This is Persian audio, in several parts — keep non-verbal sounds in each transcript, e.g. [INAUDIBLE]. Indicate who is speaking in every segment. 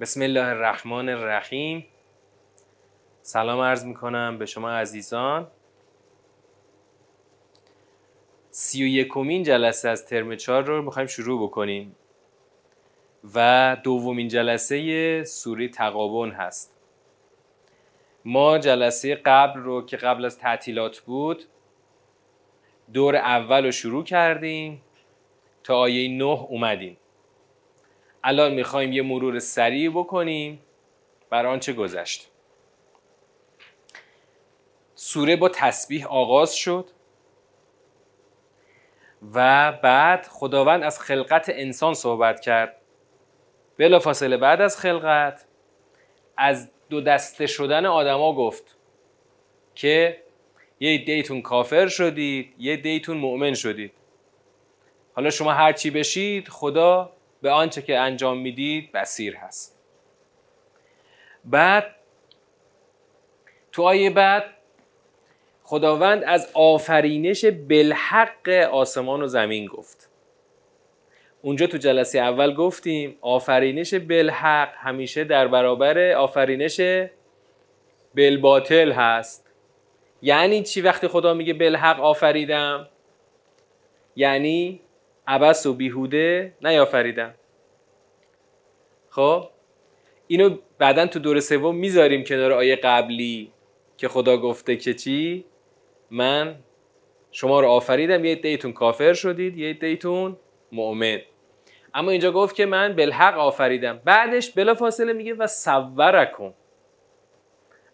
Speaker 1: بسم الله الرحمن الرحیم. سلام عرض می‌کنم به شما عزیزان. سی و یکمین جلسه از ترم چهار رو می‌خوایم شروع بکنیم و دومین جلسه سوره تقابن هست. ما جلسه قبل رو که قبل از تعطیلات بود دور اول رو شروع کردیم تا آیه نه اومدیم. الان می‌خوایم یه مرور سریع بکنیم. بر آنچه گذشت؟ سوره با تسبیح آغاز شد. و بعد خداوند از خلقت انسان صحبت کرد. بلا فاصله بعد از خلقت از دو دسته شدن آدما گفت که یه دیتون کافر شدید یه دیتون مؤمن شدید. حالا شما هر چی بشید خدا به آنچه که انجام می‌دید بسیر هست. بعد تو آیه بعد خداوند از آفرینش بالحق آسمان و زمین گفت. اونجا تو جلسه اول گفتیم آفرینش بالحق همیشه در برابر آفرینش بالباطل هست. یعنی چی وقتی خدا میگه بالحق آفریدم؟ یعنی عبس و بیهوده نیافریدم. خب اینو بعدا تو دور سوم می‌ذاریم کنار آیه قبلی که خدا گفته که چی؟ من شما رو آفریدم. یه دیتون کافر شدید یه دیتون مؤمن. اما اینجا گفت که من بالحق آفریدم. بعدش بلا فاصله میگه و صورکم.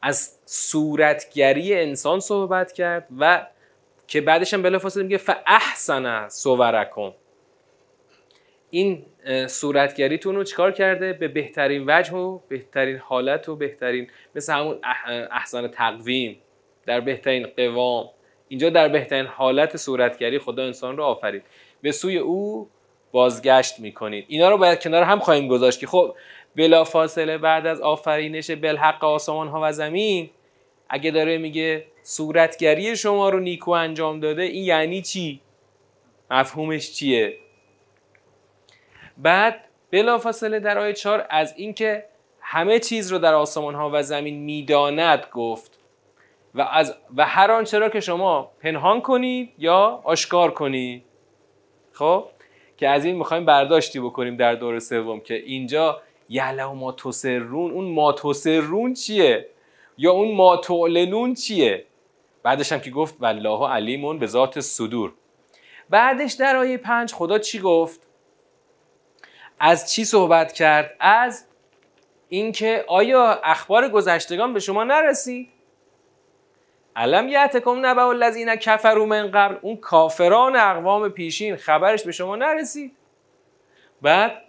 Speaker 1: از صورتگری انسان صحبت کرد و که بعدش هم بلا فاصله میگه فاحسن صورکم. این صورتگریتون رو چیکار کرده؟ به بهترین وجه و بهترین حالت و بهترین مثل همون احسان تقویم در بهترین قوام. اینجا در بهترین حالت صورتگری خدا انسان رو آفرید. به سوی او بازگشت می‌کنید. اینا رو باید کنار هم خواهیم گذاشت که خب بلا فاصله بعد از آفرینش بالحق آسمان ها و زمین اگه داره میگه صورتگری شما رو نیکو انجام داده این یعنی چی؟ مفهومش چیه؟ بعد بلافاصله در آیه 4 از اینکه همه چیز رو در آسمان ها و زمین می‌داند گفت و از و هر آنچه را که شما پنهان کنید یا آشکار کنید. خب؟ که از این می‌خوایم برداشتی بکنیم در دور سوم که اینجا یعلم ما تسرون. اون ما تسرون چیه؟ یا اون ما تعلنون چیه؟ بعدش هم که گفت والله علیمون به ذات صدور. بعدش در آیه پنج خدا چی گفت؟ از چی صحبت کرد؟ از اینکه آیا اخبار گذشتگان به شما نرسید علم یعتکم نبع الذین کفروا من قبل؟ اون کافران اقوام پیشین خبرش به شما نرسید بعد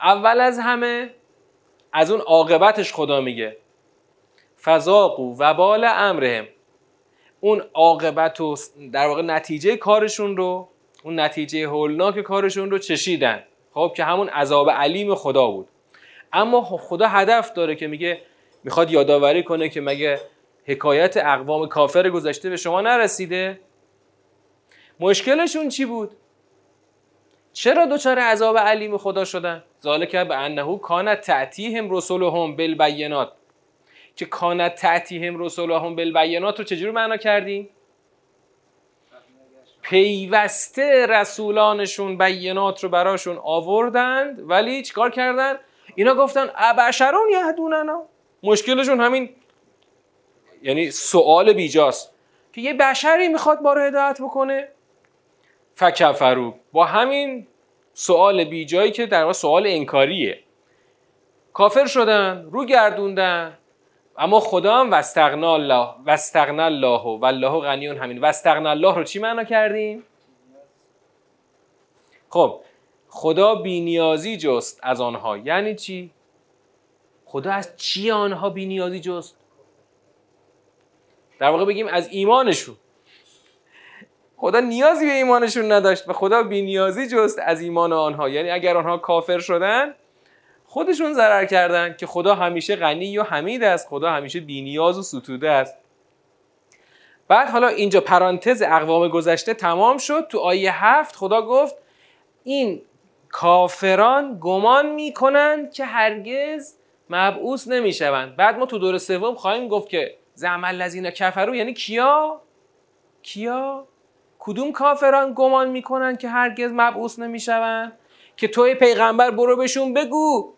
Speaker 1: اول از همه از اون عاقبتش خدا میگه. فذاقوا وبال امرهم. اون عاقبت و در واقع نتیجه کارشون رو اون نتیجه هولناک کارشون رو چشیدن. خب که همون عذاب علیم خدا بود. اما خدا هدف داره که میگه می‌خواد یادآوری کنه که مگه حکایت اقوام کافر گذشته به شما نرسیده؟ مشکلشون چی بود؟ چرا دچار عذاب علیم خدا شدن؟ ذالک به انه کانت تعتیهم رسولهم بالبینات. که کانت تعتیهم رسولهم بالبینات رو چجوری معنا کردیم؟ پیوسته رسولانشون بینات رو براشون آوردند ولی چیکار کردن؟ اینا گفتن ابشرون یهدوننا. مشکلشون همین یعنی سوال بیجاست. که یه بشری می‌خواد ما رو هدایت بکنه. فکفرو. با همین سوال بیجایی که در واقع سوال انکاریه. کافر شدن رو گردوندن. اما خدا هم وستغنا الله وستغنا الله و الله غنیون همین. وستغنا الله رو چی معنا کردیم؟ خب خدا بینیازی جست از آنها. یعنی چی؟ خدا از چی آنها بینیازی جست؟ در واقع بگیم از ایمانشون. خدا نیازی به ایمانشون نداشت و خدا بینیازی جست از ایمان آنها. یعنی اگر آنها کافر شدن خودشون ضرر کردن که خدا همیشه غنی و حمید است خدا همیشه بینیاز و ستوده است. بعد حالا اینجا پرانتز اقوام گذشته تمام شد. تو آیه هفت خدا گفت این کافران گمان می‌کنند که هرگز مبعوث نمی‌شوند. بعد ما تو دور سوم خواهیم گفت که زعمل لذین کفرو یعنی کیا؟ کیا؟ کدوم کافران گمان می‌کنن که هرگز مبعوث نمی‌شوند؟ که توی پیغمبر برو بهشون بگو.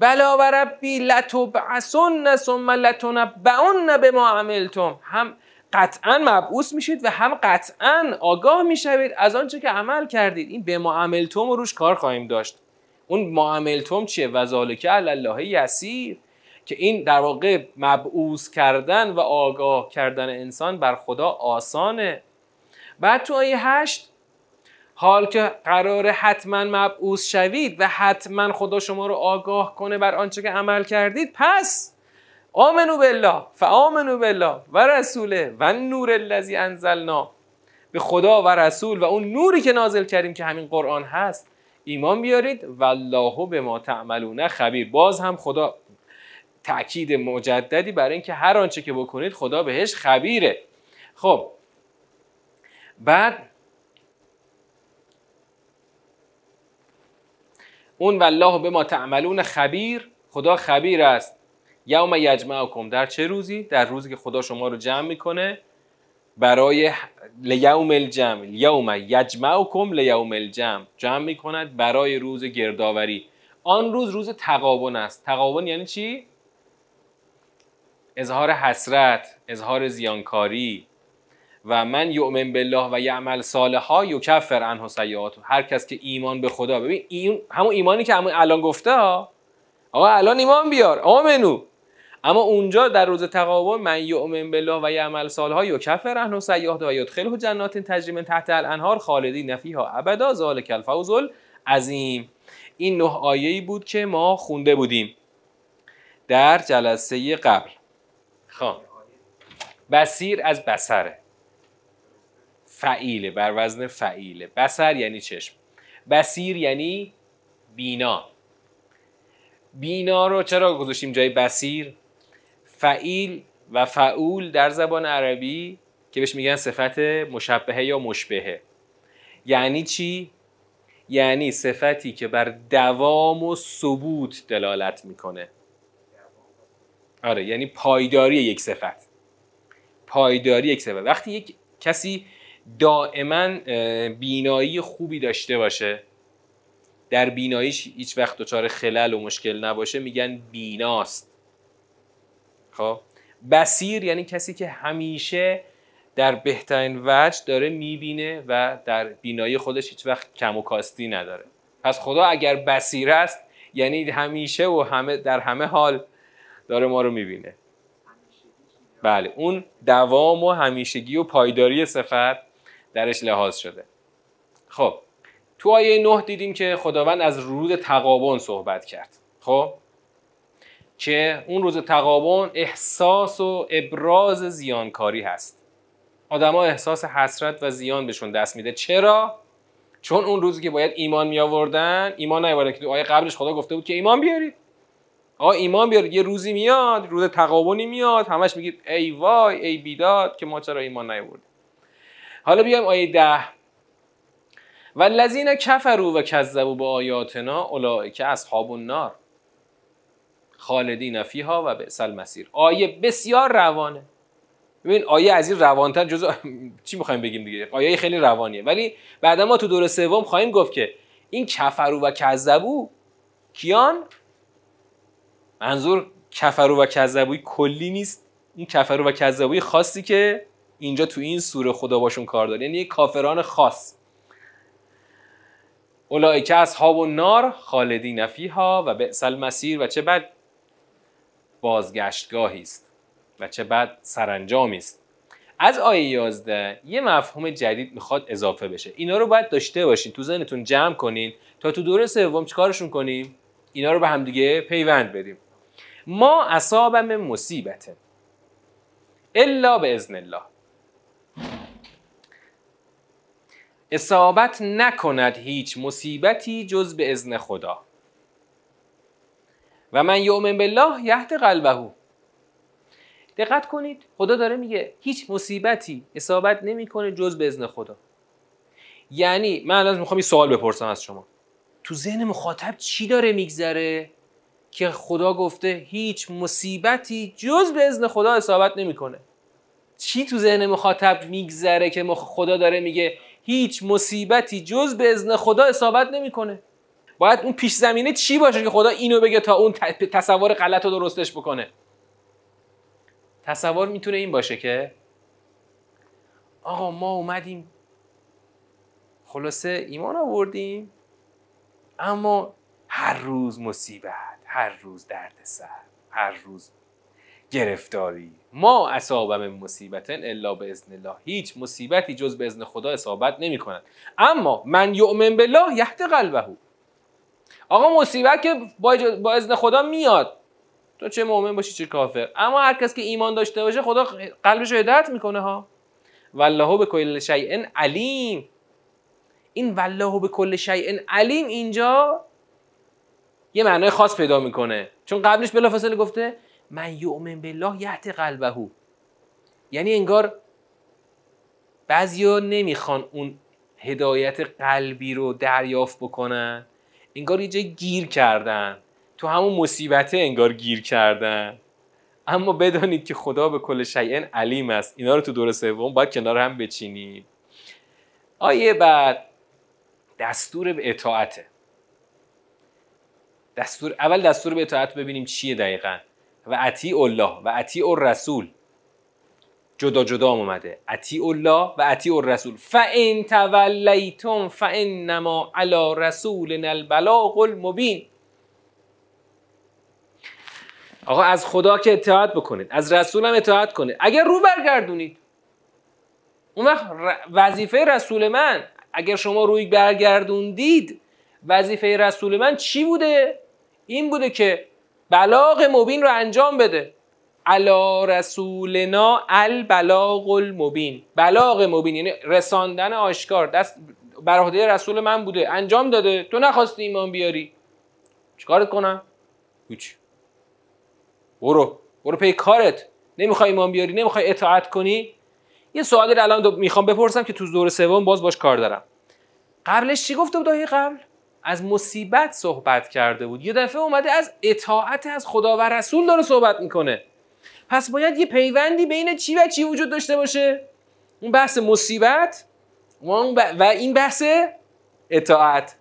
Speaker 1: بلا و ربی لتبعثن ثم لتنبعن به ما عملتم. هم قطعا مبعوث میشید و هم قطعا آگاه می‌شوید از آنچه که عمل کردید. این به ما عملتم و روش کار خواهیم داشت. اون ما عملتم چیه؟ وذالک علی الله یسیر. که این در واقع مبعوث کردن و آگاه کردن انسان بر خدا آسانه. بعد تو آیه هشت حال که قرار حتما مبعوث شوید و حتما خدا شما رو آگاه کنه بر آنچه که عمل کردید پس آمنو بالله فآمنو بالله و رسوله و نور الذی انزلنا. به خدا و رسول و اون نوری که نازل کردیم که همین قرآن هست ایمان بیارید. والله به ما تعملون خبیر. باز هم خدا تاکید مجددی برای اینکه هر آنچه که بکنید خدا بهش خبیره. خب بعد اون والله به ما تعملون خبیر خدا خبیر است. یوم یجمعکم در چه روزی؟ در روزی که خدا شما رو جمع می‌کنه برای لیوم الجمع. یوم یجمعکم لیوم الجمع. جمع می‌کند برای روز گردآوری. آن روز روز تقابن است. تقابن یعنی چی؟ اظهار حسرت اظهار زیانکاری. و من یؤمن بالله و یعمل صالحا یکفر عنه سیئات. هر کس که ایمان به خدا ببین این همون ایمانی که همون الان گفته ها آقا الان ایمان بیار آمنو. اما اونجا در روز تقابل من یؤمن بالله و یعمل صالحا یکفر عنه سیئات و یدخله جنات تجری من تحت الانهار خالدین فیها ابدا. ذالک الفوز العظیم. این نه آیه‌ای بود که ما خونده بودیم در جلسه قبل. خب. بسیر از بسره فعیله بر وزن فعیله. بسر یعنی چشم. بسیر یعنی بینا. بینا رو چرا گذاشتیم جای بسیر فعیل و فعول در زبان عربی که بهش میگن صفت مشبهه یا مشبهه. یعنی چی؟ یعنی صفتی که بر دوام و ثبوت دلالت می‌کنه. آره یعنی پایداری یک صفت. پایداری یک صفت. وقتی یک کسی دائما بینایی خوبی داشته باشه. در بیناییش هیچ وقت دچار خلل و مشکل نباشه. میگن بیناست. خب؟ بسیر یعنی کسی که همیشه در بهترین وجه داره می‌بینه و در بینایی خودش هیچ وقت کم و کاستی نداره. پس خدا اگر بسیر است یعنی همیشه و همه در همه حال داره ما رو می‌بینه. بله اون دوام و همیشگی و پایداری صفت درش لحاظ شده. خب تو آیه نه دیدیم که خداوند از روز تقابن صحبت کرد. خب؟ که اون روز تقابن احساس و ابراز زیانکاری هست. آدما احساس حسرت و زیان بهشون دست میده. چرا؟ چون اون روزی که باید ایمان می آوردن ایمان نیاوردن که تو آیه قبلش خدا گفته بود که ایمان بیارید. آقا ایمان بیارید. یه روزی میاد روز تقابنی میاد همش میگید ای وای ای بیداد که ما چرا ایمان نیاوردیم. حالا بیایم آیه ده. و لذین کفروا و کذبوا به آیاتنا اولئک اصحاب النار خالدین فیها و بئس المصیر. آیه بسیار روانه. ببین آیه از این روانتر جزء [LAUGHS] چی می‌خوایم بگیم دیگه؟ آیه خیلی روانیه. ولی بعدا ما تو دور سوم خواهیم گفت که این کفرو و کذبو کیان؟ منظور کفرو و کذبوی کلی نیست. این کفرو و کذبوی خاصی که اینجا تو این سوره خدا باشون کار داره. یعنی کافران خاص. اولئک اصحاب النار خالدین فیها و بئس المصیر و چه بد بازگشتگاهی است و چه بد سرانجامی است. از آیه 11 یه مفهوم جدید می‌خواد اضافه بشه. اینا رو باید داشته باشین تو ذهنتون جمع کنین تا تو دوره سوم چیکارشون کنیم؟ اینا رو به همدیگه پیوند بدیم. ما اصابم مصیبت. الا به ازن الله. اصابت نکند هیچ مصیبتی جز به ازن خدا. و من یؤمن بالله یهد قلبه. دقت کنید خدا داره میگه هیچ مصیبتی اصابت نمی‌کنه جز به ازن خدا. یعنی من الان می‌خوام یه سوال بپرسم از شما. تو ذهن مخاطب چی داره میگذره که خدا گفته هیچ مصیبتی جز به اذن خدا اصابت نمی‌کنه؟ چی تو ذهن مخاطب میگذره که خدا داره میگه هیچ مصیبتی جز به اذن خدا اصابت نمی‌کنه. باید اون پیش زمینه چی باشه که خدا اینو بگه تا اون تصور غلط رو درستش بکنه. تصور می‌تونه این باشه که آقا ما اومدیم خلاصه ایمان آوردیم اما هر روز مصیبت هر روز سر هر روز گرفتاری ما اصابه من مصیبت الا به اذن الله. هیچ مصیبتی جز به اذن خدا اصابت نمی کند اما من یؤمن بالله یهد قلبه. آقا مصیبت که با اذن خدا میاد. تو چه مؤمن باشی چه کافر؟ اما هر کس که ایمان داشته باشه خدا قلبش رو هدایت می‌کنه ها. والله به کل شیء علیم. این والله به کل شیء علیم اینجا یه معنای خاص پیدا می‌کنه. چون قبلش بلافاصله گفته من یؤمن بالله یهد قلبه. یعنی انگار بعضیا نمی‌خوان اون هدایت قلبی رو دریافت بکنن. انگار یه جای گیر کردن. تو همون مصیبته انگار گیر کردن. اما بدانید که خدا به کل شیء علیم است. اینا رو تو دور سوم باید کنار هم بچینید. آیه بعد دستور به اطاعته. دستور اول دستور به اطاعت ببینیم چیه دقیقا. و اطیع الله و اطیع الرسول جدا جدا اومده. اطیع الله و اطیع الرسول فان تولیتم فانما علی رسولنا البلاغ المبین آقا از خدا که اطاعت بکنید. از رسول هم اطاعت کنید. اگر رو برگردونید. اون وقت وظیفه رسول من. اگر شما روی برگردوندید وظیفه رسول من چی بوده؟ این بوده که بلاغ مبین رو انجام بده. علا رسولنا البلاغ المبین. بلاغ مبین یعنی رساندن آشکار. دست بر رسول من بوده. انجام داده. تو نخواستی ایمان بیاری. چیکارت کنم؟ هیچ. برو. برو پی کارت. نمی‌خوای ایمان بیاری. نمی‌خوای اطاعت کنی. یه سوالی رو الان می‌خوام بپرسم که تو دور سوم باز باش کار دارم. قبلش چی گفته بود قبل؟ از مصیبت صحبت کرده بود. یه دفعه اومده از اطاعت از خدا و رسول داره صحبت می‌کنه. پس باید یه پیوندی بین چی و چی وجود داشته باشه؟ اون بحث مصیبت و, این بحث اطاعت.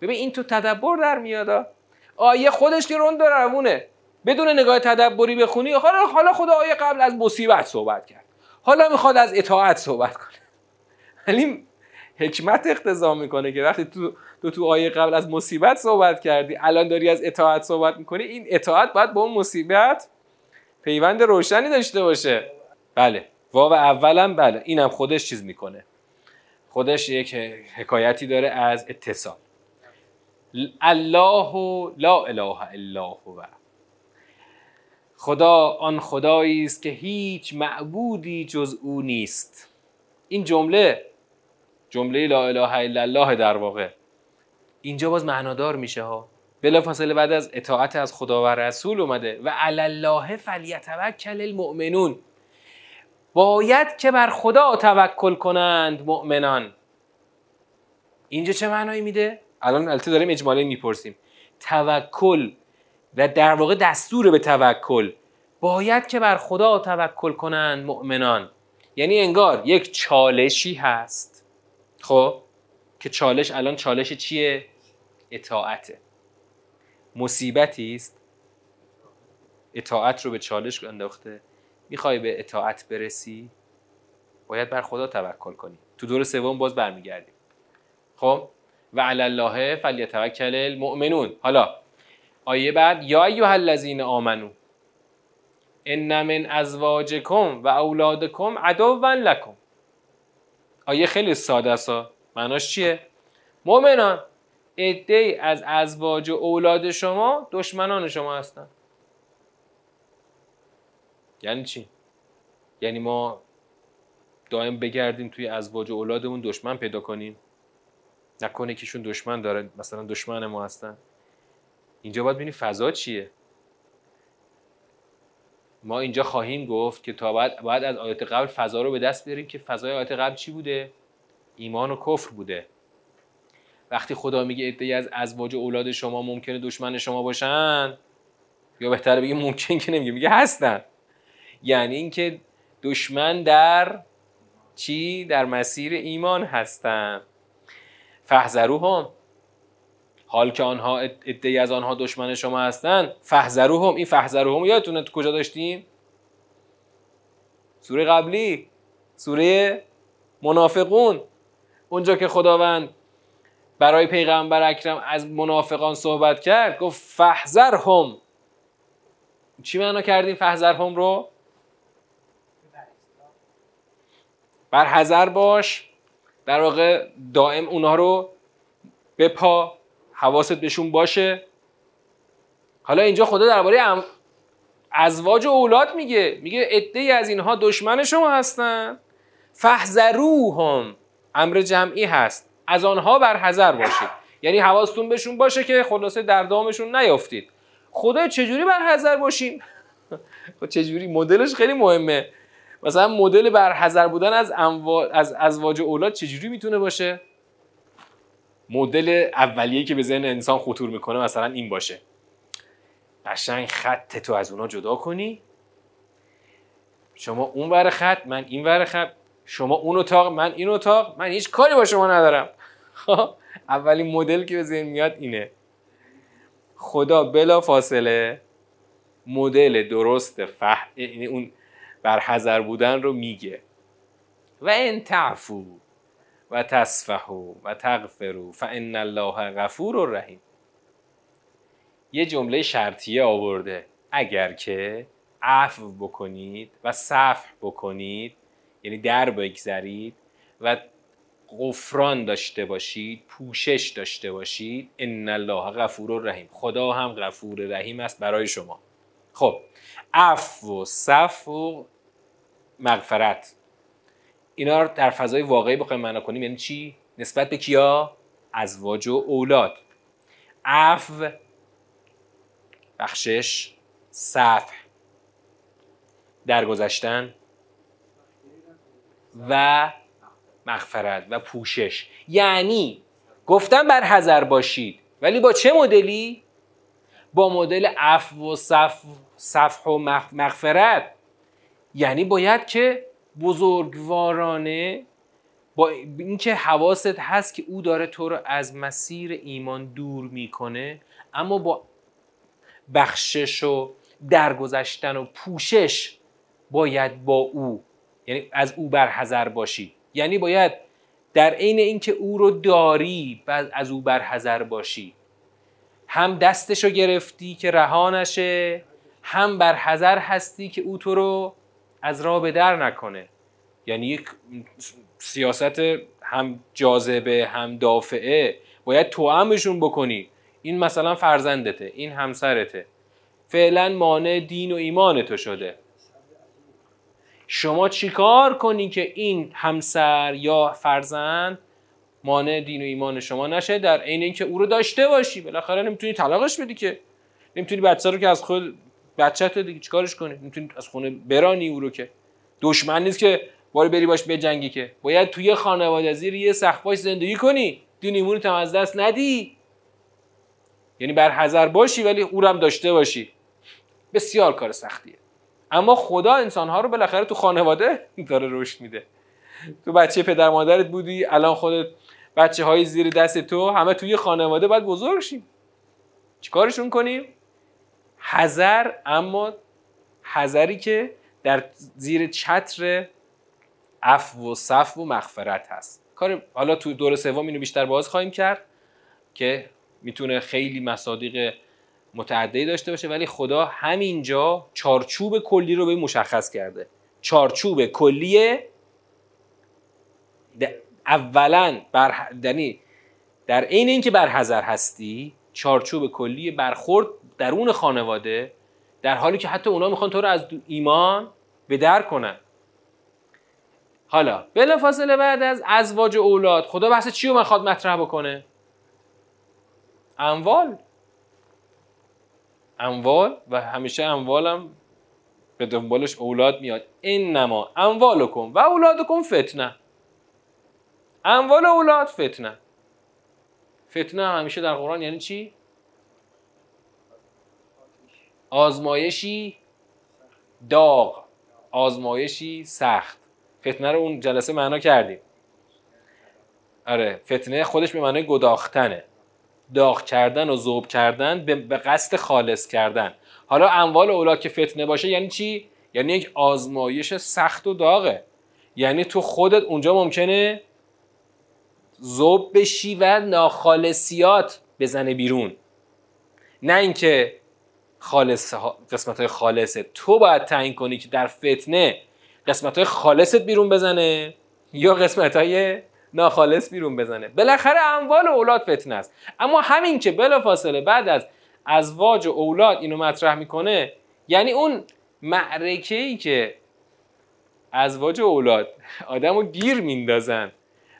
Speaker 1: ببین این تو تدبر در میاد آیه خودش که روند روونه. بدون نگاه تدبری بخونی حالا حالا خدا آیه قبل از مصیبت صحبت کرد. حالا می‌خواد از اطاعت صحبت کنه. [LAUGHS] ولی حکمت اقتضا می‌کنه که وقتی تو تو تو آیه قبل از مصیبت صحبت کردی. الان داری از اطاعت صحبت می‌کنی. این اطاعت باید با اون مصیبت پیوند روشنی داشته باشه. بله. واو اولم بله. اینم خودش چیز می‌کنه. خودش یک حکایتی داره از اتصال. الله لا اله الا هو. خدا آن خدایی است که هیچ معبودی جز او نیست. این جمله جمله لا اله الا الله در واقع. اینجا باز معنادار میشه ها. فاصله بعد از اطاعت از خدا و رسول اومده و علی الله فلیتوکل المؤمنون. باید که بر خدا توکل کنند مؤمنان. اینجا چه معنایی میده؟ الان البته داریم اجمالی می‌پرسیم. توکل و در واقع دستور به توکل. باید که بر خدا توکل کنند مؤمنان. یعنی انگار یک چالشی هست. خب؟ که چالش الان چالش چیه؟ اطاعته. مصیبتی است؟ اطاعت رو به چالش انداخته. می‌خوای به اطاعت برسی؟ باید بر خدا توکل کنی. تو دور سوم باز برمیگردیم. خب؟ و علی الله فلیتوکل المؤمنون. حالا آیه بعد یا ایها الذین آمنو ان من ازواجکم و اولادکم عدوا لکم. آیه خیلی ساده است. معناش چیه؟ مؤمنان عده از ازواج و اولاد شما دشمنان شما هستن. یعنی چی؟ یعنی ما دائم بگردیم توی ازواج و اولادمون دشمن پیدا کنیم؟ نکنه کهشون دشمن داره مثلا دشمن ما هستن. اینجا باید ببینیم فضا چیه. ما اینجا خواهیم گفت که تا بعد باید از آیات قبل فضا رو به دست بیاریم که فضای آیات قبل چی بوده؟ ایمان و کفر بوده. وقتی خدا میگه ادعی از ازواج اولاد شما ممکنه دشمن شما باشن یا بهتره بگه ممکن که نمیگه میگه هستن. یعنی اینکه دشمن در چی؟ در مسیر ایمان هستن. فحذروهم. حال که آنها ادعی از آنها دشمن شما هستن فحذروهم. این فحذروهم یادتونه تو کجا داشتیم؟ سوره قبلی سوره منافقون. اونجا که خداوند برای پیغمبر اکرم از منافقان صحبت کرد گفت فحذرهم چی معنا کردیم فحذرهم رو؟ بر حذر باش. در واقع دائم اونها رو بپا حواست بهشون باشه. حالا اینجا خدا درباره. ازواج و اولاد میگه. میگه عده از اینها دشمن شما هستن. فحذروهم. امر جمعی هست. از آنها بر حذر باشید. یعنی حواستون بهشون باشه که خلاصه در دامشون نیافتید. خدا چجوری بر حذر باشیم؟ [LAUGHS] چجوری؟ مدلش خیلی مهمه. مثلا مدل بر حذر بودن از از ازواج اولاد چجوری می‌تونه باشه؟ مدل اولیه که به ذهن انسان خطور می‌کنه مثلا این باشه. قشنگ خط تو از اونا جدا کنی. شما اون ور خط من این ور خط. شما اون اتاق من این اتاق. من هیچ کاری با شما ندارم. خب، اولین مدل که به ذهن میاد اینه. خدا بلا فاصله مدل درست فهم یعنی اون برحضر بودن رو میگه. و ان تعفو و تصفحو و تغفرو فان الله غفور رحیم یه جمله شرطیه آورده. اگر که عفو بکنید و صفح بکنید یعنی در بگذرید و غفران داشته باشید پوشش داشته باشید. ان الله غفور رحیم. خدا هم غفور رحیم است برای شما. خب عفو و صف و مغفرت. اینا رو در فضای واقعی بخوایم معنا کنیم. یعنی چی؟ نسبت به کیا؟ ازواج و اولاد. عفو بخشش صفح درگذشتن و مغفرت و پوشش. یعنی گفتم بر حذر باشید. ولی با چه مدلی؟ با مدل عفو و صف صفح و مغفرت. یعنی باید که بزرگوارانه با اینکه حواست هست که او داره تو رو از مسیر ایمان دور می‌کنه اما با بخشش و درگذشتن و پوشش باید با او یعنی از او برحذر باشی یعنی باید در عین اینکه او رو داری از او برحذر باشی. هم دستشو گرفتی که رها نشه هم بر حذر هستی که او تو رو از راه به در نکنه. یعنی یک سیاست هم جاذبه هم دافعه. باید توامشون بکنی. این مثلا فرزندته این همسرته. فعلا مانع دین و ایمان تو شده. شما چیکار کنی که این همسر یا فرزند مانع دین و ایمان شما نشه در عین اینکه او رو داشته باشی؟ بالاخره نمی‌تونی طلاقش بدی که. نمی‌تونی بچه رو که از خود بچه تو دیگه چیکارش کنی؟ نمی‌تونی از خونه برانی او رو که. دشمن نیست که باری بری باش بجنگی که. باید توی خانواده زیر یه سقفاش زندگی کنی. دین ایمونی هم از دست ندی. یعنی بر حذر باشی ولی او هم داشته باشی. بسیار کار سختیه. اما خدا انسانها رو بالاخره تو خانواده [LAUGHS] داره رشد میده. تو بچه پدر مادرت بودی الان خودت بچه های زیر دست تو همه توی خانواده باید بزرگ شیم. چیکارشون کنیم؟ حذر اما حذری که در زیر چتر عفو و صف و مغفرت هست. کار حالا تو دور سوم اینو بیشتر باز خواهیم کرد که می‌تونه خیلی مصادیق متعددی داشته باشه ولی خدا همینجا چارچوب کلی رو به مشخص کرده. چارچوب کلی اولا بر یعنی در عین اینکه بر حذر هستی چارچوب کلی برخورد درون خانواده در حالی که حتی اونا می‌خوان تو رو از ایمان به در کنن. حالا بلا فاصله بعد از ازواج اولاد خدا بحث چی رو می‌خواد مطرح بکنه؟ اموال. اموال و همیشه اموالم به دنبالش اولاد میاد. این نما اموالکم و اولادکم فتنه. اموال اولاد فتنه. فتنه همیشه در قرآن یعنی چی؟ آزمایشی داغ. آزمایشی سخت. فتنه رو اون جلسه معنا کردیم. آره فتنه خودش به معنای گداختنه. داغ کردن و ذوب کردن به قصد خالص کردن. حالا اموال اولاد که فتنه باشه یعنی چی؟ یعنی یک آزمایش سخت و داغه. یعنی تو خودت اونجا ممکنه ذوب بشی و ناخالصیات بزنه بیرون. نه اینکه خالص قسمت های خالصه. تو باید تعیین کنی که در فتنه قسمت های خالصت بیرون بزنه یا قسمت های ناخالص بیرون بزنه. بالاخره اموال و اولاد فتنه است. اما همین که بلا فاصله بعد از ازواج و اولاد اینو مطرح می‌کنه یعنی اون معرکه ای که ازواج و اولاد آدم گیر میندازن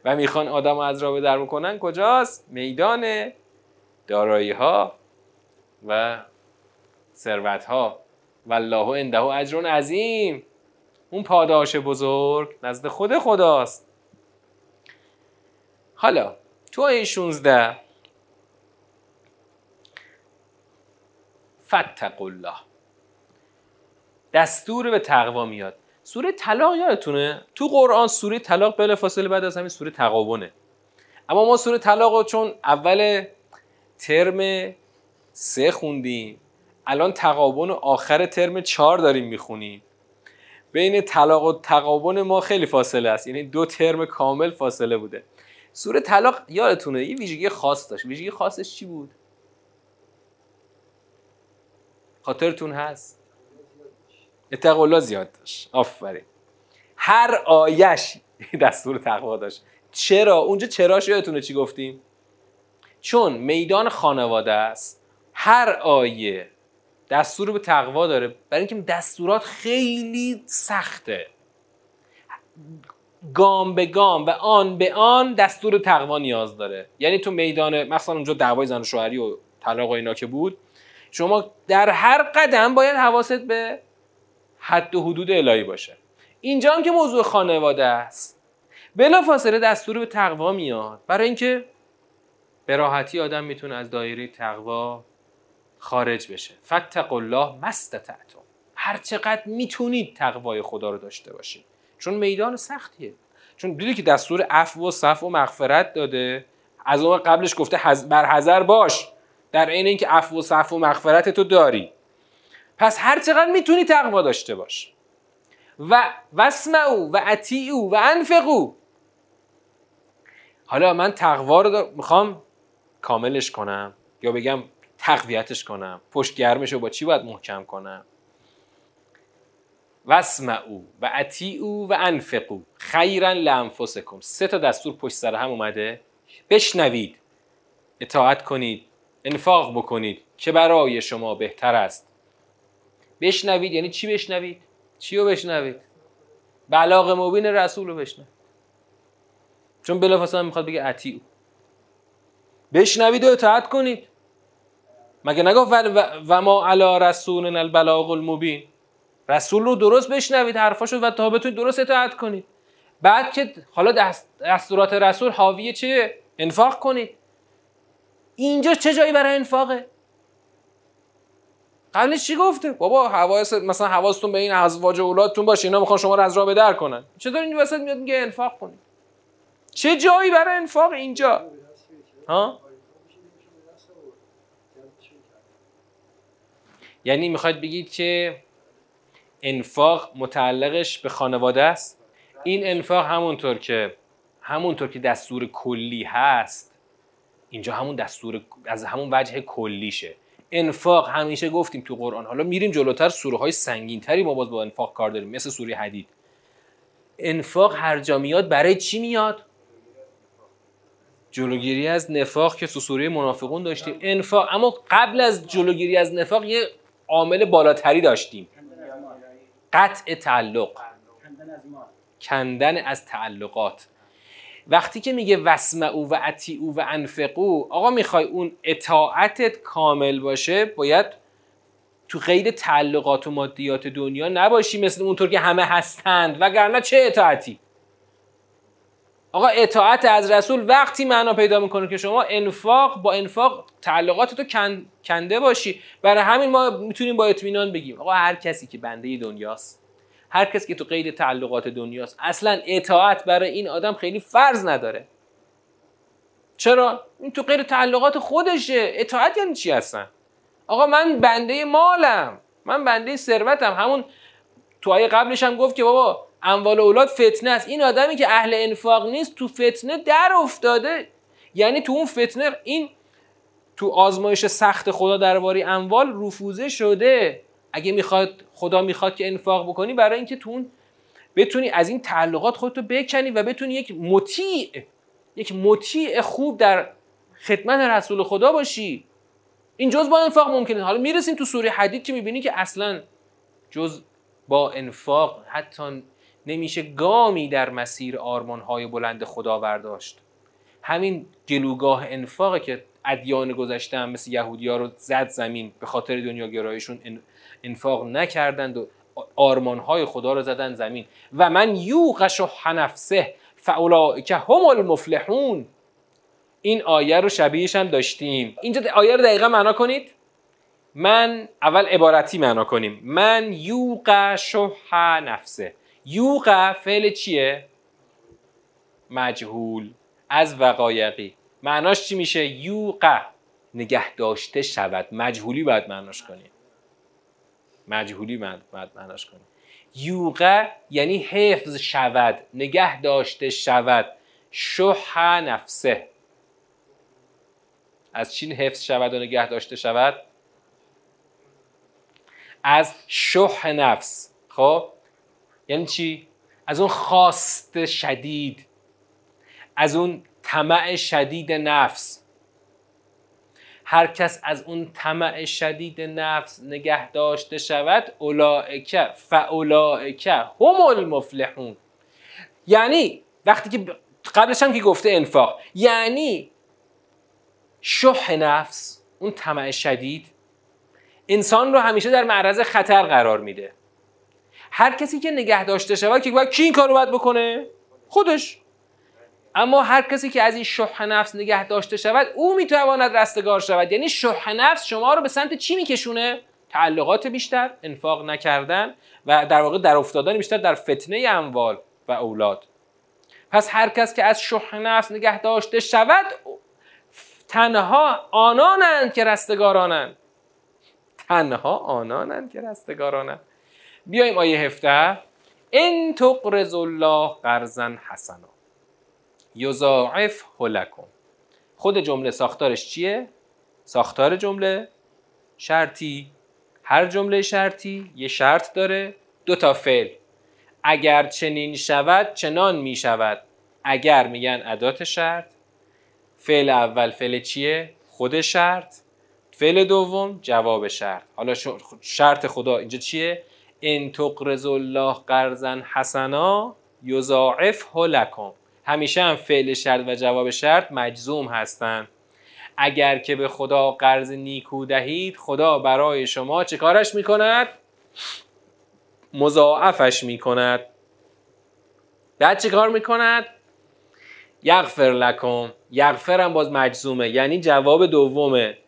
Speaker 1: و می‌خوان آدم از راه در می‌کنن کجاست؟ میدان دارایی ها و ثروت ها والله عنده اجر عظیم. اون پاداش بزرگ نزد خود خداست. حالا تو آیه 16 فتق الله دستور به تقوا میاد. سوره طلاق یادتونه؟ تو قرآن سوره طلاق بله فاصله بعد از همین سوره تقابونه اما ما سوره طلاق چون اول ترم سه خوندیم الان تقابن آخر ترم چهار داریم می‌خونیم. بین طلاق و تقابن ما خیلی فاصله است. یعنی دو ترم کامل فاصله بوده. سوره طلاق یادتونه یه ویژگی خاص داشت. ویژگی خاصش چی بود؟ خاطرتون هست؟ الله زیاد داشت. آفرین. هر آیش [LAUGHS] دستور تقوا داشت. چرا؟ اونجا چراش یادتونه چی گفتیم؟ چون میدان خانواده است هر آیه دستور به تقوا داره. برای اینکه دستورات خیلی سخته. گام به گام و آن به آن دستور تقوا نیاز داره. یعنی تو میدان مثلا اونجا دعوای زن و شوهری و طلاق و اینا که بود شما در هر قدم باید حواست به حد و حدود الهی باشه. اینجا هم که موضوع خانواده است. بلافاصله دستور به تقوا میاد. برای اینکه به راحتی آدم می‌تونه از دایره تقوا خارج بشه. فتق الله مستطعتم. هر چقدر می‌تونید تقوای خدا رو داشته باشید. چون میدان سختیه. چون دیدی که دستور عفو و صف و مغفرت داده. از اون قبلش گفته بر حذر باش. در عین اینکه عفو و صف و مغفرت تو داری. پس هر چقدر می‌تونی تقوا داشته باش. و وسمعو و اطیعو و انفقو حالا من تقوا رو می‌خوام کاملش کنم یا بگم تقویتش کنم. پشت گرمش رو با چی باید محکم کنم؟ وسمعو و اطیعو و انفقو خیرا لانفسکم. سه تا دستور پشت سر هم اومده. بشنوید. اطاعت کنید. انفاق بکنید. که برای شما بهتر است. بشنوید. یعنی چی بشنوید؟ چی رو بشنوید بلاغ مبین رسول رو بشنوید. چون بلافاصله می‌خواد بگه اطیعو. بشنوید و اطاعت کنید. مگه نگفت و ما علی رسولنا البلاغ المبین؟ رسول رو درست بشنوید حرفاشو و تا بتونید درست اطاعت کنید. بعد که حالا دستورات رسول حاوی چه انفاق کنید. اینجا چه جایی برای انفاقه؟ قبلش چی گفته؟ بابا حواس مثلا حواستون به این ازواج اولادتون باشه اینا می‌خوان شما رو از راه بدر کنن. چطور این وسط میاد میگه انفاق کنید؟ چه جایی برای انفاق اینجا؟ ها؟ یعنی می‌خواید بگید که انفاق متعلقش به خانواده است. این انفاق همونطور که همونطور که دستور کلی هست اینجا همون دستور از همون وجه کلیشه. انفاق همیشه گفتیم تو قرآن. حالا میریم جلوتر سوره های سنگین تری ما باز با انفاق کار داریم مثل سوره حدید. انفاق هر جا میاد برای چی میاد؟ جلوگیری از نفاق که سوره منافقون داشتیم. انفاق اما قبل از جلوگیری از نفاق یه عامل بالاتری داشتیم. قطع تعلق. کندن از تعلقات. وقتی که میگه وسمعو و اطیعو و انفقو آقا می‌خوای اون اطاعتت کامل باشه باید تو غیر تعلقات و مادیات دنیا نباشی مثل اونطور که همه هستند وگرنه چه اطاعتی؟ آقا اطاعت از رسول وقتی معنا پیدا می‌کنه که شما انفاق با انفاق تعلقات تو کنده باشی. برای همین ما می‌تونیم با اطمینان بگیم. آقا هر کسی که بنده دنیاست هر کسی که تو قید تعلقات دنیاست اصلا اطاعت برای این آدم خیلی فرض نداره. چرا؟ این تو قید تعلقات خودشه. اطاعت یعنی چی هستن آقا من بنده مالم. من بنده ثروتم. همون تو آیه قبلش هم گفت که بابا اموال اولاد فتنه است. این آدمی که اهل انفاق نیست تو فتنه در افتاده. یعنی تو اون فتنه این تو آزمایش سخت خدا درباره اموال رفوزه شده. اگه می‌خواد خدا می‌خواد که انفاق بکنی برای اینکه تو اون بتونی از این تعلقات خودتو بکنی و بتونی یک مطیع یک مطیع خوب در خدمت رسول خدا باشی. این جز با انفاق ممکنه. حالا می‌رسیم تو سوره حدید که می‌بینی که اصلا جز با انفاق حتی نمیشه گامی در مسیر آرمانهای بلند خدا برداشت همین جلوگاه انفاقه که ادیان گذشته هم مثل یهودی ها رو زد زمین به خاطر دنیا گرایشون انفاق نکردند و آرمانهای خدا رو زدن زمین. و من یوقش و حنفسه که هم المفلحون. این آیه رو شبیهش هم داشتیم. اینجا آیه رو دقیقا معنا کنید؟ من اول عبارتی معنا کنیم. من یوق شح نفسه یوق فعل چیه؟ مجهول. از وقایقی. معناش چی میشه؟ یوق نگه داشته شود. مجهولی باید معناش کنیم مجهولی باید معناش کنیم یوقه یعنی حفظ شود. نگه داشته شود. شح نفسه. از چین حفظ شود و نگه داشته شود؟ از شح نفس. خب؟ یعنی چی؟ از اون خواست شدید. از اون طمع شدید نفس. هر کس از اون طمع شدید نفس نگه داشته شود اولائکه فاولائکه هم المفلحون. یعنی وقتی که قبلش هم که گفته انفاق یعنی شح نفس اون طمع شدید انسان رو همیشه در معرض خطر قرار میده. هر کسی که نگه داشته شود که باید کی این کار رو باید بکنه؟ خودش. اما هر کسی که از این شح نفس نگه داشته شود او می‌تواند رستگار شود. یعنی شح نفس شما رو به سمت چی میکشونه؟ تعلقات بیشتر انفاق نکردن و در واقع در افتادن بیشتر در فتنه اموال و اولاد. پس هر کس که از شح نفس نگه داشته شود تنها آنانند که رستگارانند. تنها آنانند که رستگارانند. بیایم آیه هفته ان تقرض الله قرضا حسنا. یضاعف لکم. خود جمله ساختارش چیه؟ ساختار جمله شرطی. هر جمله شرطی یه شرط داره. دو تا فعل. اگر چنین شود چنان می شود. اگر میگن ادات شرط. فعل اول فعل چیه؟ خود شرط. فعل دوم جواب شرط. حالا شرط خدا اینجا چیه؟ ان تقرض الله قرضا حسنا یضاعف لکم. همیشه هم فعل شرط و جواب شرط مجزوم هستند اگر که به خدا قرض نیکو دهید خدا برای شما چه کارش می‌کند؟ مضاعفش می‌کند. بعد چه کار می‌کند؟ یغفر لکم. یغفر هم باز مجزومه. یعنی جواب دومه.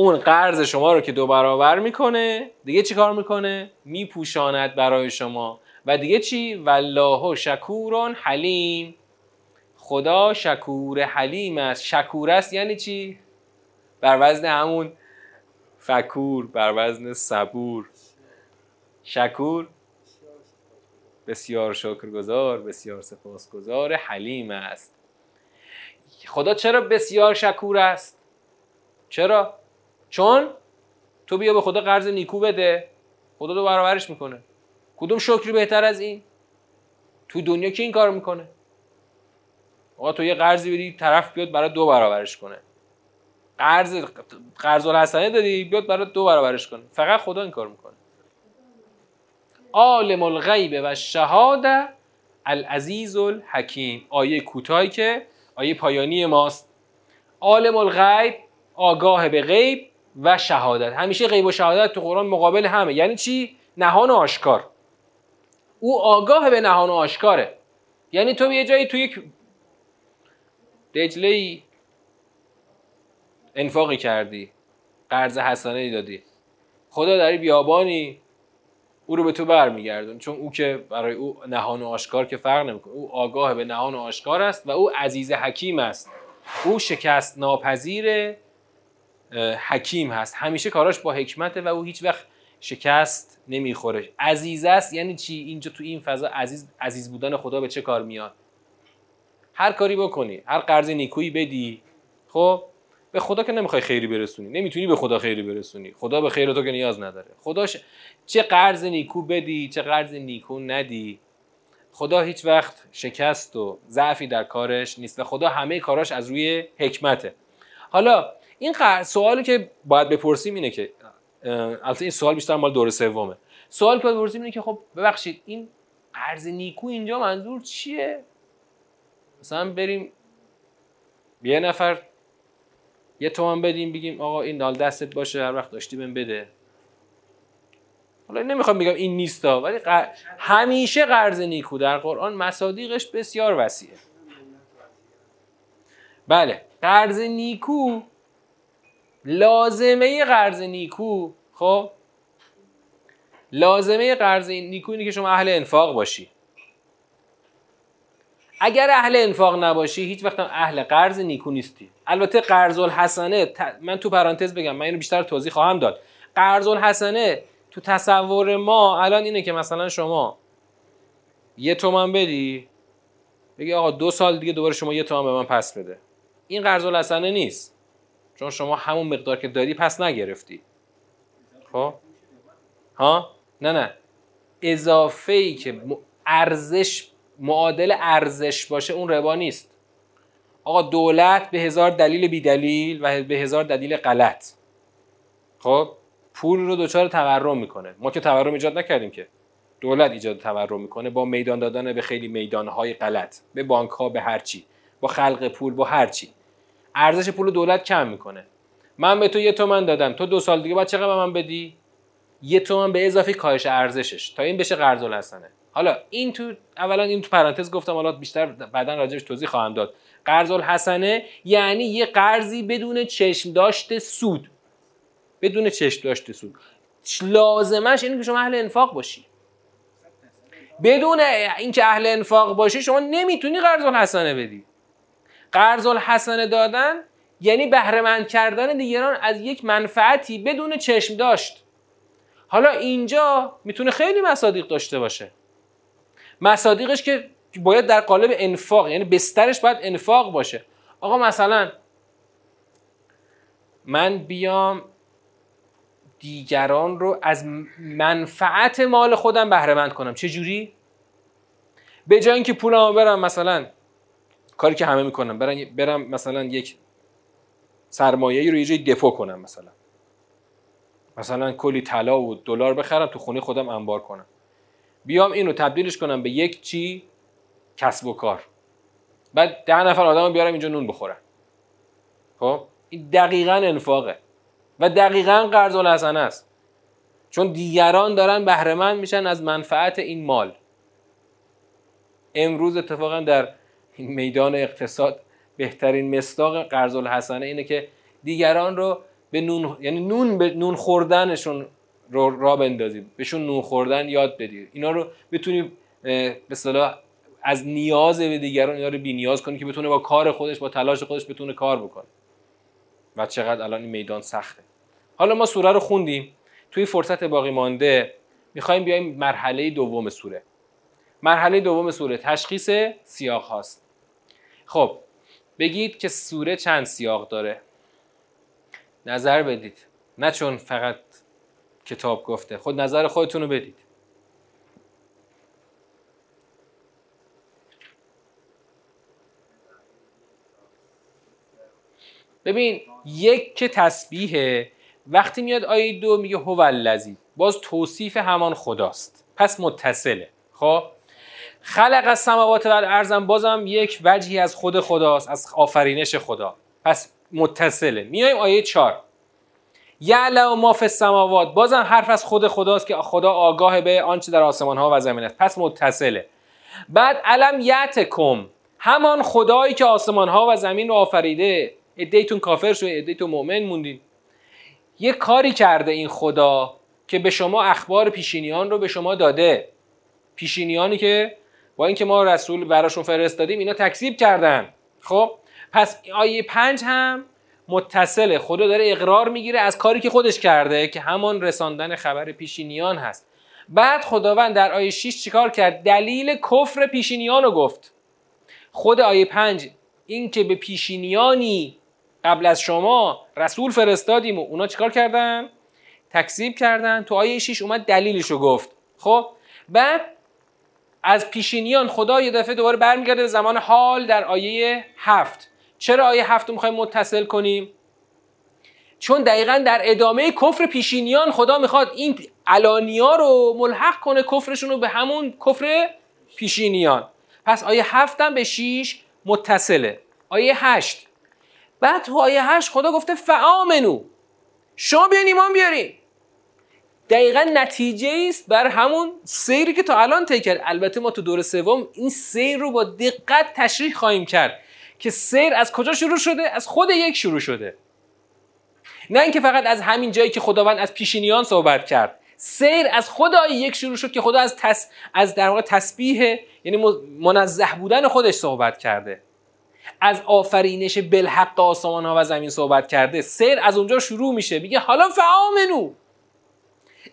Speaker 1: اون قرض شما رو که دو برابر می‌کنه دیگه چی کار می‌کنه؟ میپوشاند برای شما. و دیگه چی؟ والله شکورون حلیم. خدا شکور حلیم است. شکور است یعنی چی؟ بر وزن همون فکور بر وزن صبور. شکور؟ بسیار شکرگزار بسیار سپاسگزار حلیم است. خدا چرا بسیار شکور است؟ چرا؟ چون تو بیا به خدا قرض نیکو بده. خدا دو برابرش می‌کنه. کدوم شکری بهتر از این؟ تو دنیا کی این کار می‌کنه؟ آقا تو یه قرضی بدی طرف بیاد برای دو برابرش کنه. قرض قرض الحسنه دادی بیاد برای دو برابرش کنه. فقط خدا این کار می‌کنه. عالم الغیب و شهاده العزیز الحکیم. آیه کوتاهی که آیه پایانی ماست. عالم الغیب آگاه به غیب و شهادت. همیشه غیب و شهادت تو قرآن مقابل همه. یعنی چی؟ نهان و آشکار. او آگاه به نهان و آشکاره. یعنی تو یه جایی تو یک دجله انفاقی کردی. قرض حسنه دادی. خدا در بیابانی او رو به تو برمیگردون. چون او که برای او نهان و آشکار که فرق نمی‌کنه. او آگاه به نهان و آشکار است و او عزیز حکیم است. او شکست ناپذیر حکیم هست. همیشه کاراش با حکمته و او هیچ وقت شکست نمی‌خوره. عزیز است یعنی چی؟ اینجا تو این فضا عزیز عزیز بودن خدا به چه کار میاد؟ هر کاری بکنی هر قرض نیکویی بدی. خب به خدا که نمی‌خوای خیری برسونی. نمی‌تونی به خدا خیری برسونی. خدا به خیر تو که نیاز نداره. خداش چه قرض نیکو بدی چه قرض نیکو ندی. خدا هیچ وقت شکست و ضعفی در کارش نیست و خدا همه کاراش از روی حکمته. حالا این سوالی که باید بپرسیم اینه که البته این سوال بیشتر مال دور سومه. سوال که باید بپرسیم اینه که خب ببخشید این قرض نیکو اینجا منظور چیه؟ مثلا بریم یه نفر یه تومن بدیم بگیم آقا این دال دستت باشه هر وقت داشتی بهم بده. حالا نمی‌خوام بگم این نیستا ولی همیشه قرض نیکو. در قرآن مصادیقش بسیار وسیعه. بله قرض نیکو لازمه قرض نیکو خب؟ لازمه قرض نیکو اینه که شما اهل انفاق باشی. اگر اهل انفاق نباشی هیچ وقت اهل قرض نیکو نیستی. البته قرض الحسنه من تو پرانتز بگم من اینو بیشتر توضیح خواهم داد. قرض الحسنه تو تصور ما الان اینه که مثلا شما یه تومن بدی بگی آقا دو سال دیگه دوباره شما یه تومن به من پس بده. این قرض الحسنه نیست. چون شما همون مقدار که دادی پس نگرفتی. خب؟ ها؟ نه نه. اضافه ای که ارزش معادل ارزش باشه اون ربا نیست. آقا دولت به هزار دلیل بی دلیل و به هزار دلیل غلط. خب؟ پول رو دچار تورم می‌کنه. ما که تورم ایجاد نکردیم که. دولت ایجاد تورم می‌کنه با میدان دادن به خیلی میدانهای غلط. به بانک ها به هرچی با خلق پول با هرچی ارزش پول دولت کم می‌کنه. من به تو یه تومن دادم. تو دو سال دیگه باید چقدر به من بدی؟ یه تومن به اضافه کاهش ارزشش. تا این بشه قرض الحسنه حالا این تو اولا این تو پرانتز گفتم حالا بیشتر بعدا راجعش توضیح خواهم داد. قرض الحسنه یعنی یه قرضی بدون چشم داشته سود. بدون چشم داشته سود. لازمش اینه که شما اهل انفاق باشی. بدون اینکه اهل انفاق باشی شما نمی‌تونی قرض الحسنه بدی. قرض الحسنه دادن یعنی بهره کردن دیگران از یک منفعتی بدون چشم داشت. حالا اینجا می‌تونه خیلی مصادیق داشته باشه. مصادیقش که باید در قالب انفاق یعنی بسترش باید انفاق باشه. آقا مثلا من بیام دیگران رو از منفعت مال خودم بهره مند کنم. چه جوری؟ به جای اینکه پولمو برم مثلا کاری که همه می‌کنم برم برم مثلا یک سرمایه رو یه جایی دفو کنم مثلا. مثلا کلی طلا و دلار بخرم تو خونه خودم انبار کنم. بیام اینو تبدیلش کنم به یک چی؟ کسب و کار. بعد ده نفر آدم بیارم اینجا نون بخورن. خب؟ این دقیقا انفاقه. و دقیقا قرض الحسنه است. چون دیگران دارن بهرهمند میشن از منفعت این مال. امروز اتفاقا در میدان اقتصاد بهترین مصداق قرض الحسنه اینه که دیگران رو به نون یعنی نون به نون خوردنشون رو را بندازید بهشون نون خوردن یاد بدید. اینا رو بتونید به اصطلاح از نیاز به دیگران اینا رو بی نیاز کنید که بتونه با کار خودش با تلاش خودش بتونه کار بکنه. و چقدر الان این میدان سخته. حالا ما سوره رو خوندیم. توی فرصت باقی مانده می‌خوایم بیایم مرحله دوم سوره. مرحله دوم سوره تشخیص سیاق هاست. خب بگید که سوره چند سیاق داره؟ نظر بدید. نه چون فقط کتاب گفته. خود نظر خودتون رو بدید. ببین یک که تسبیحه وقتی میاد آیه دو میگه هو باز توصیف همان خداست. پس متصله. خب؟ خلق از سماوات و ارزم بازم یک وجهی از خود خداست از آفرینش خدا. پس متصله. میایم آیه چهار. یعلم ما فی السماوات. بازم حرف از خود خداست که خدا آگاه به آنچه در آسمان ها و زمین است. پس متصله. بعد علم یعتکم. همان خدایی که آسمان ها و زمین رو آفریده. عده‌ایتون کافر شده عده‌ایتون مؤمن موندین. یه کاری کرده این خدا که به شما اخبار پیشینیان رو به شما داده. پیشینیانی که با اینکه ما رسول براشون فرستادیم اینا تکذیب کردن. خب پس آیه پنج هم متصله. خدا داره اقرار می‌گیره از کاری که خودش کرده که همان رساندن خبر پیشینیان هست. بعد خداوند در آیه 6 چیکار کرد؟ دلیل کفر پیشینیان رو گفت. خود آیه 5 این که به پیشینیانی قبل از شما رسول فرستادیم و اونا چیکار کردن؟ تکذیب کردن. تو آیه 6 اومد دلیلش رو گفت. خب بعد از پیشینیان خدا یه دفعه دوباره برمیگرده به زمان حال در آیه هفت. چرا آیه هفت رو می‌خوایم متصل کنیم؟ چون دقیقا در ادامه کفر پیشینیان خدا می‌خواد این علانیا رو ملحق کنه کفرشون رو به همون کفر پیشینیان. پس آیه هفت هم به شیش متصله. آیه هشت. بعد تو آیه هشت خدا گفته فعامنو شما بیاین ایمان بیارین. دقیقا نتیجه است بر همون سیری که تا الان طی کرد. البته ما تو دور سوم این سیر رو با دقت تشریح خواهیم کرد که سیر از کجا شروع شده؟ از خود یک شروع شده. نه اینکه فقط از همین جایی که خداوند از پیشینیان صحبت کرد. سیر از خود یک شروع شد که خدا از تس... از در واقع تسبیح یعنی منزه بودن خودش صحبت کرده. از آفرینش بالحق آسمان ها و زمین صحبت کرده. سیر از اونجا شروع میشه. میگه حالا فعامنو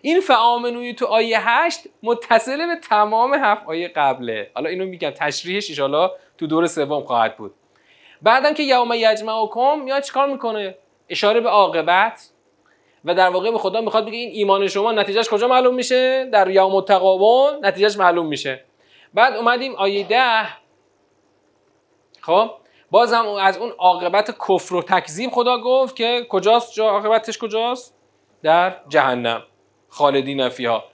Speaker 1: این فعامنوی تو آیه هشت متصله به تمام هفت آیه قبله. حالا اینو میگم تشریحش ایشالا تو دور سوم خواهد بود. بعدم که یوم یجمعکم میاد چیکار می‌کنه؟ اشاره به عاقبت و در واقع به خدا می‌خواد بگه این ایمان شما نتیجهش کجا معلوم میشه؟ در یوم التقابن نتیجهش معلوم میشه. بعد اومدیم آیه ده. خب بازم از اون عاقبت کفر و تکذیب خدا گفت که کجاست جا؟ عاقبتش کجاست؟ در جهنم. خالدین فیها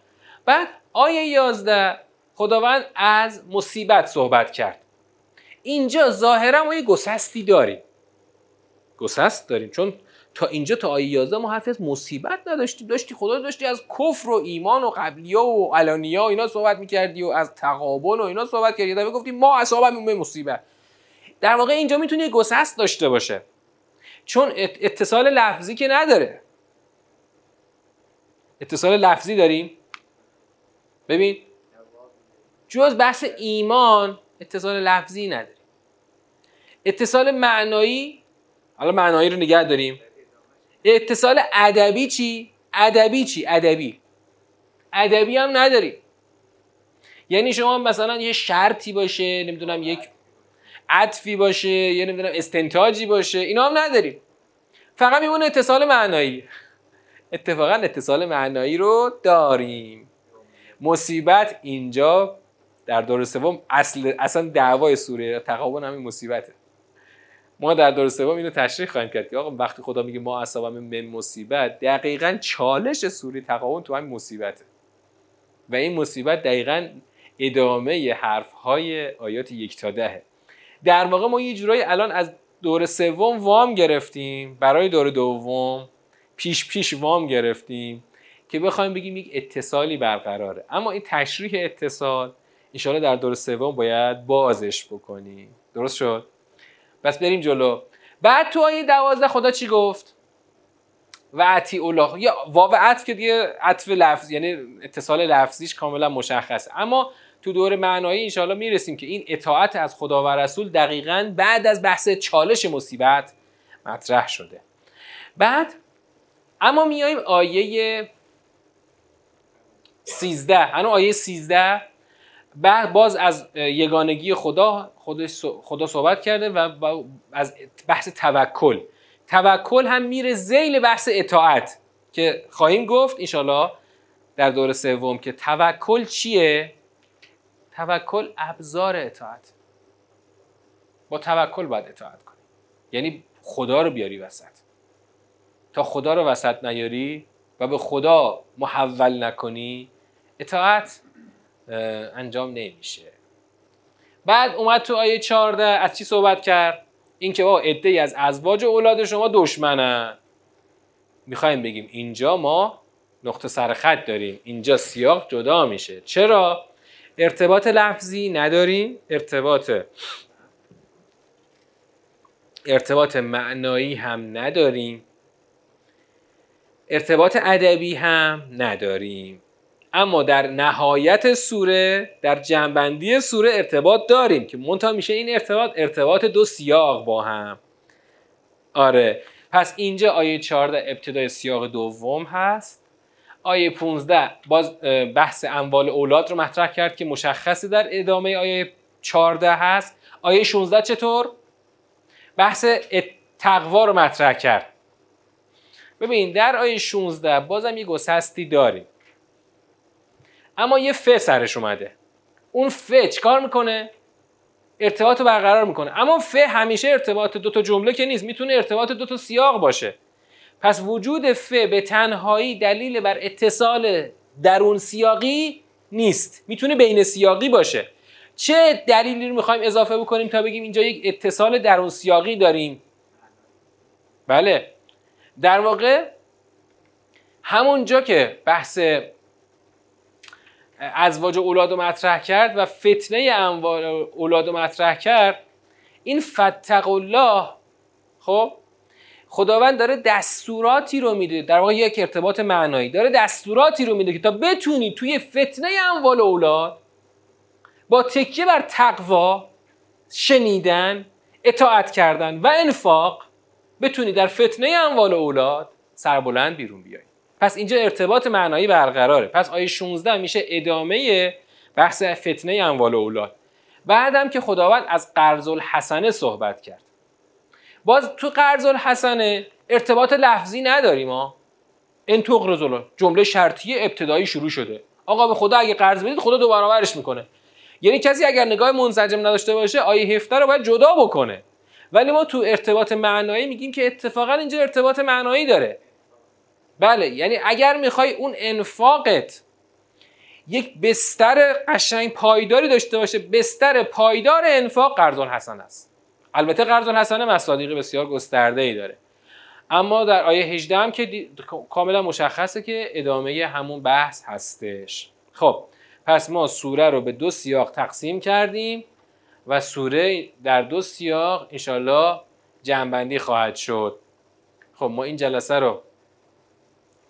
Speaker 1: بعد آیه 11 خداوند از مصیبت صحبت کرد. اینجا ظاهرا ما یه گسستی داریم. گسست داریم. چون تا اینجا تا آیه 11 ما حرفی از مصیبت نداشتی داشتی خدا داشتی از کفر و ایمان و قبلیا و علانیا و اینا صحبت می‌کردی و از تقابل و اینا صحبت کردی. دفعه گفتی ما اصابم به مصیبت. در واقع اینجا می‌تونه گسست داشته باشه. چون اتصال لفظی که نداره. اتصال لفظی داریم؟ ببین جز بحث ایمان اتصال لفظی نداریم. اتصال معنایی حالا معنایی رو نگه داریم. اتصال ادبی چی؟ ادبی چی؟ ادبی. ادبی هم نداریم. یعنی شما مثلا یه شرطی باشه نمی‌دونم یک عطفی باشه یا نمی‌دونم استنتاجی باشه اینا هم نداریم. فقط میمونه اتصال معنایی. اتفاقا اتصال معنایی رو داریم. مصیبت اینجا در دور سوم اصل اصلا دعوای سوره تقابل همین مصیبته. ما در دور سوم اینو تشریح خواهیم کرد که آقا وقتی خدا میگه ما اصابم من مصیبت دقیقا چالش سوره تقابل تو همین مصیبته. و این مصیبت دقیقا ادامه حرف های آیات یک تا دهه. در واقع ما یه جورایی الان از دور سوم وام گرفتیم برای دور دوم. پیش پیش وام گرفتیم که بخوایم بگیم یک اتصالی برقراره. اما این تشریح اتصال انشاءالله در دور سوم باید بازش بکنیم. درست شد؟ پس بریم جلو. بعد تو آیه دوازده خدا چی گفت؟ و عطی الله. یا واو عطف که دیگه عطف لفظ یعنی اتصال لفظیش کاملا مشخصه. اما تو دور معنایی انشاءالله می‌رسیم که این اطاعت از خدا و رسول دقیقا بعد از بحث چالش مصیبت مطرح شده. بعد اما میایم آیه 13 هنو آیه 13 بعد باز از یگانگی خدا خدا صحبت کرده و از بحث توکل. توکل هم میره زیل بحث اطاعت که خواهیم گفت انشالله در دور سوم که توکل چیه؟ توکل ابزار اطاعت. با توکل باید اطاعت کنی یعنی خدا رو بیاری وسط. تا خدا رو وسط نیاری و به خدا محول نکنی اطاعت انجام نمیشه. بعد اومد تو آیه 14 از چی صحبت کرد؟ اینکه با عده از ازواج و اولاد شما دشمنن. می‌خوایم بگیم اینجا ما نقطه سرخط داریم. اینجا سیاق جدا میشه. چرا؟ ارتباط لفظی نداریم. ارتباط ارتباط معنایی هم نداریم. ارتباط ادبی هم نداریم. اما در نهایت سوره در جنبندی سوره ارتباط داریم که منتها میشه این ارتباط ارتباط دو سیاق با هم. آره. پس اینجا آیه 14 ابتدای سیاق دوم هست. آیه 15 باز بحث اموال اولاد رو مطرح کرد که مشخصه در ادامه آیه 14 هست. آیه 16 چطور؟ بحث تقوا رو مطرح کرد. ببین در آیه 16 بازم یه گسستی داریم اما یه ف سرش اومده. اون ف چیکار می‌کنه؟ ارتباط رو برقرار می‌کنه. اما ف همیشه ارتباط دو تا جمله که نیست. می‌تونه ارتباط دو تا سیاق باشه. پس وجود ف به تنهایی دلیل بر اتصال درون سیاقی نیست. می‌تونه بین سیاقی باشه. چه دلیلی رو می‌خوایم اضافه بکنیم تا بگیم اینجا یک اتصال درون سیاقی داریم؟ بله. در واقع همونجا که بحث ازواج اولاد رو مطرح کرد و فتنه اموال اولاد رو مطرح کرد این فتق الله خب خداوند داره دستوراتی رو میده در واقع یک ارتباط معنایی داره دستوراتی رو میده که تا بتونی توی فتنه اموال اولاد با تکیه بر تقوا شنیدن اطاعت کردن و انفاق بتونی در فتنه اموال اولاد سربلند بیرون بیای. پس اینجا ارتباط معنایی برقراره. پس آیه 16 میشه ادامه بحث فتنه اموال اولاد. بعدم که خداوند از قرض الحسنه صحبت کرد. باز تو قرض الحسنه ارتباط لفظی نداریم ها. این تقرض جمله شرطی ابتدایی شروع شده. آقا به خدا اگه قرض بدید خدا دو برابرش می‌کنه. یعنی کسی اگر نگاه منسجم نداشته باشه آیه 17 رو باید جدا بکنه. ولی ما تو ارتباط معنایی میگیم که اتفاقا اینجا ارتباط معنایی داره. بله یعنی اگر می‌خوای اون انفاقت یک بستر قشنگ پایداری داشته باشه بستر پایدار انفاق قرض حسن است. البته قرض حسنه مصادیق بسیار گسترده ای داره. اما در آیه 18 هم که کاملا مشخصه که ادامه همون بحث هستش. خب پس ما سوره رو به دو سیاق تقسیم کردیم. و سوره در دو سیاق انشالله جنبندی خواهد شد. خب ما این جلسه رو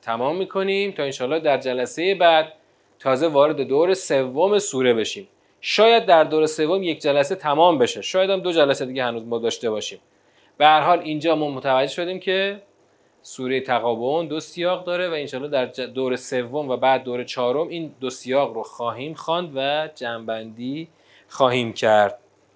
Speaker 1: تمام می‌کنیم تا انشالله در جلسه بعد تازه وارد دور سوم سوره بشیم. شاید در دور سوم یک جلسه تمام بشه. شاید هم دو جلسه دیگه هنوز ما داشته باشیم. به هر حال اینجا ما متوجه شدیم که سوره تقابون دو سیاق داره و انشالله در دور سوم و بعد دور چهارم این دو سیاق رو خواهیم خواند و جنبندی خواهیم کرد.